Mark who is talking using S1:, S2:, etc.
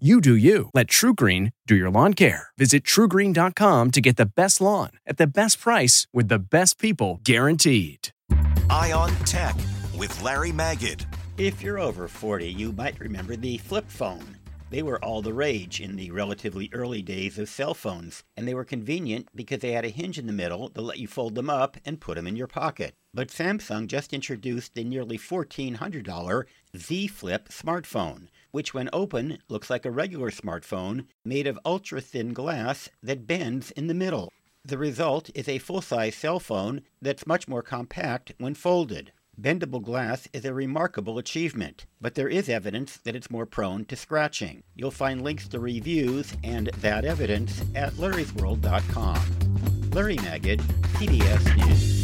S1: You do you. Let TruGreen do your lawn care. Visit trugreen.com to get the best lawn at the best price with the best people guaranteed.
S2: Eye on Tech with Larry Magid.
S3: If you're over 40, you might remember the flip phone. They were all the rage in the relatively early days of cell phones, and they were convenient because they had a hinge in the middle to let you fold them up and put them in your pocket. But Samsung just introduced the nearly $1,400 Z Flip smartphone which when open looks like a regular smartphone made of ultra thin glass that bends in the middle. The result is a full size cell phone that's much more compact when folded. Bendable glass is a remarkable achievement, but there is evidence that it's more prone to scratching. You'll find links to reviews and that evidence at larrysworld.com. Larry Magid, CBS News.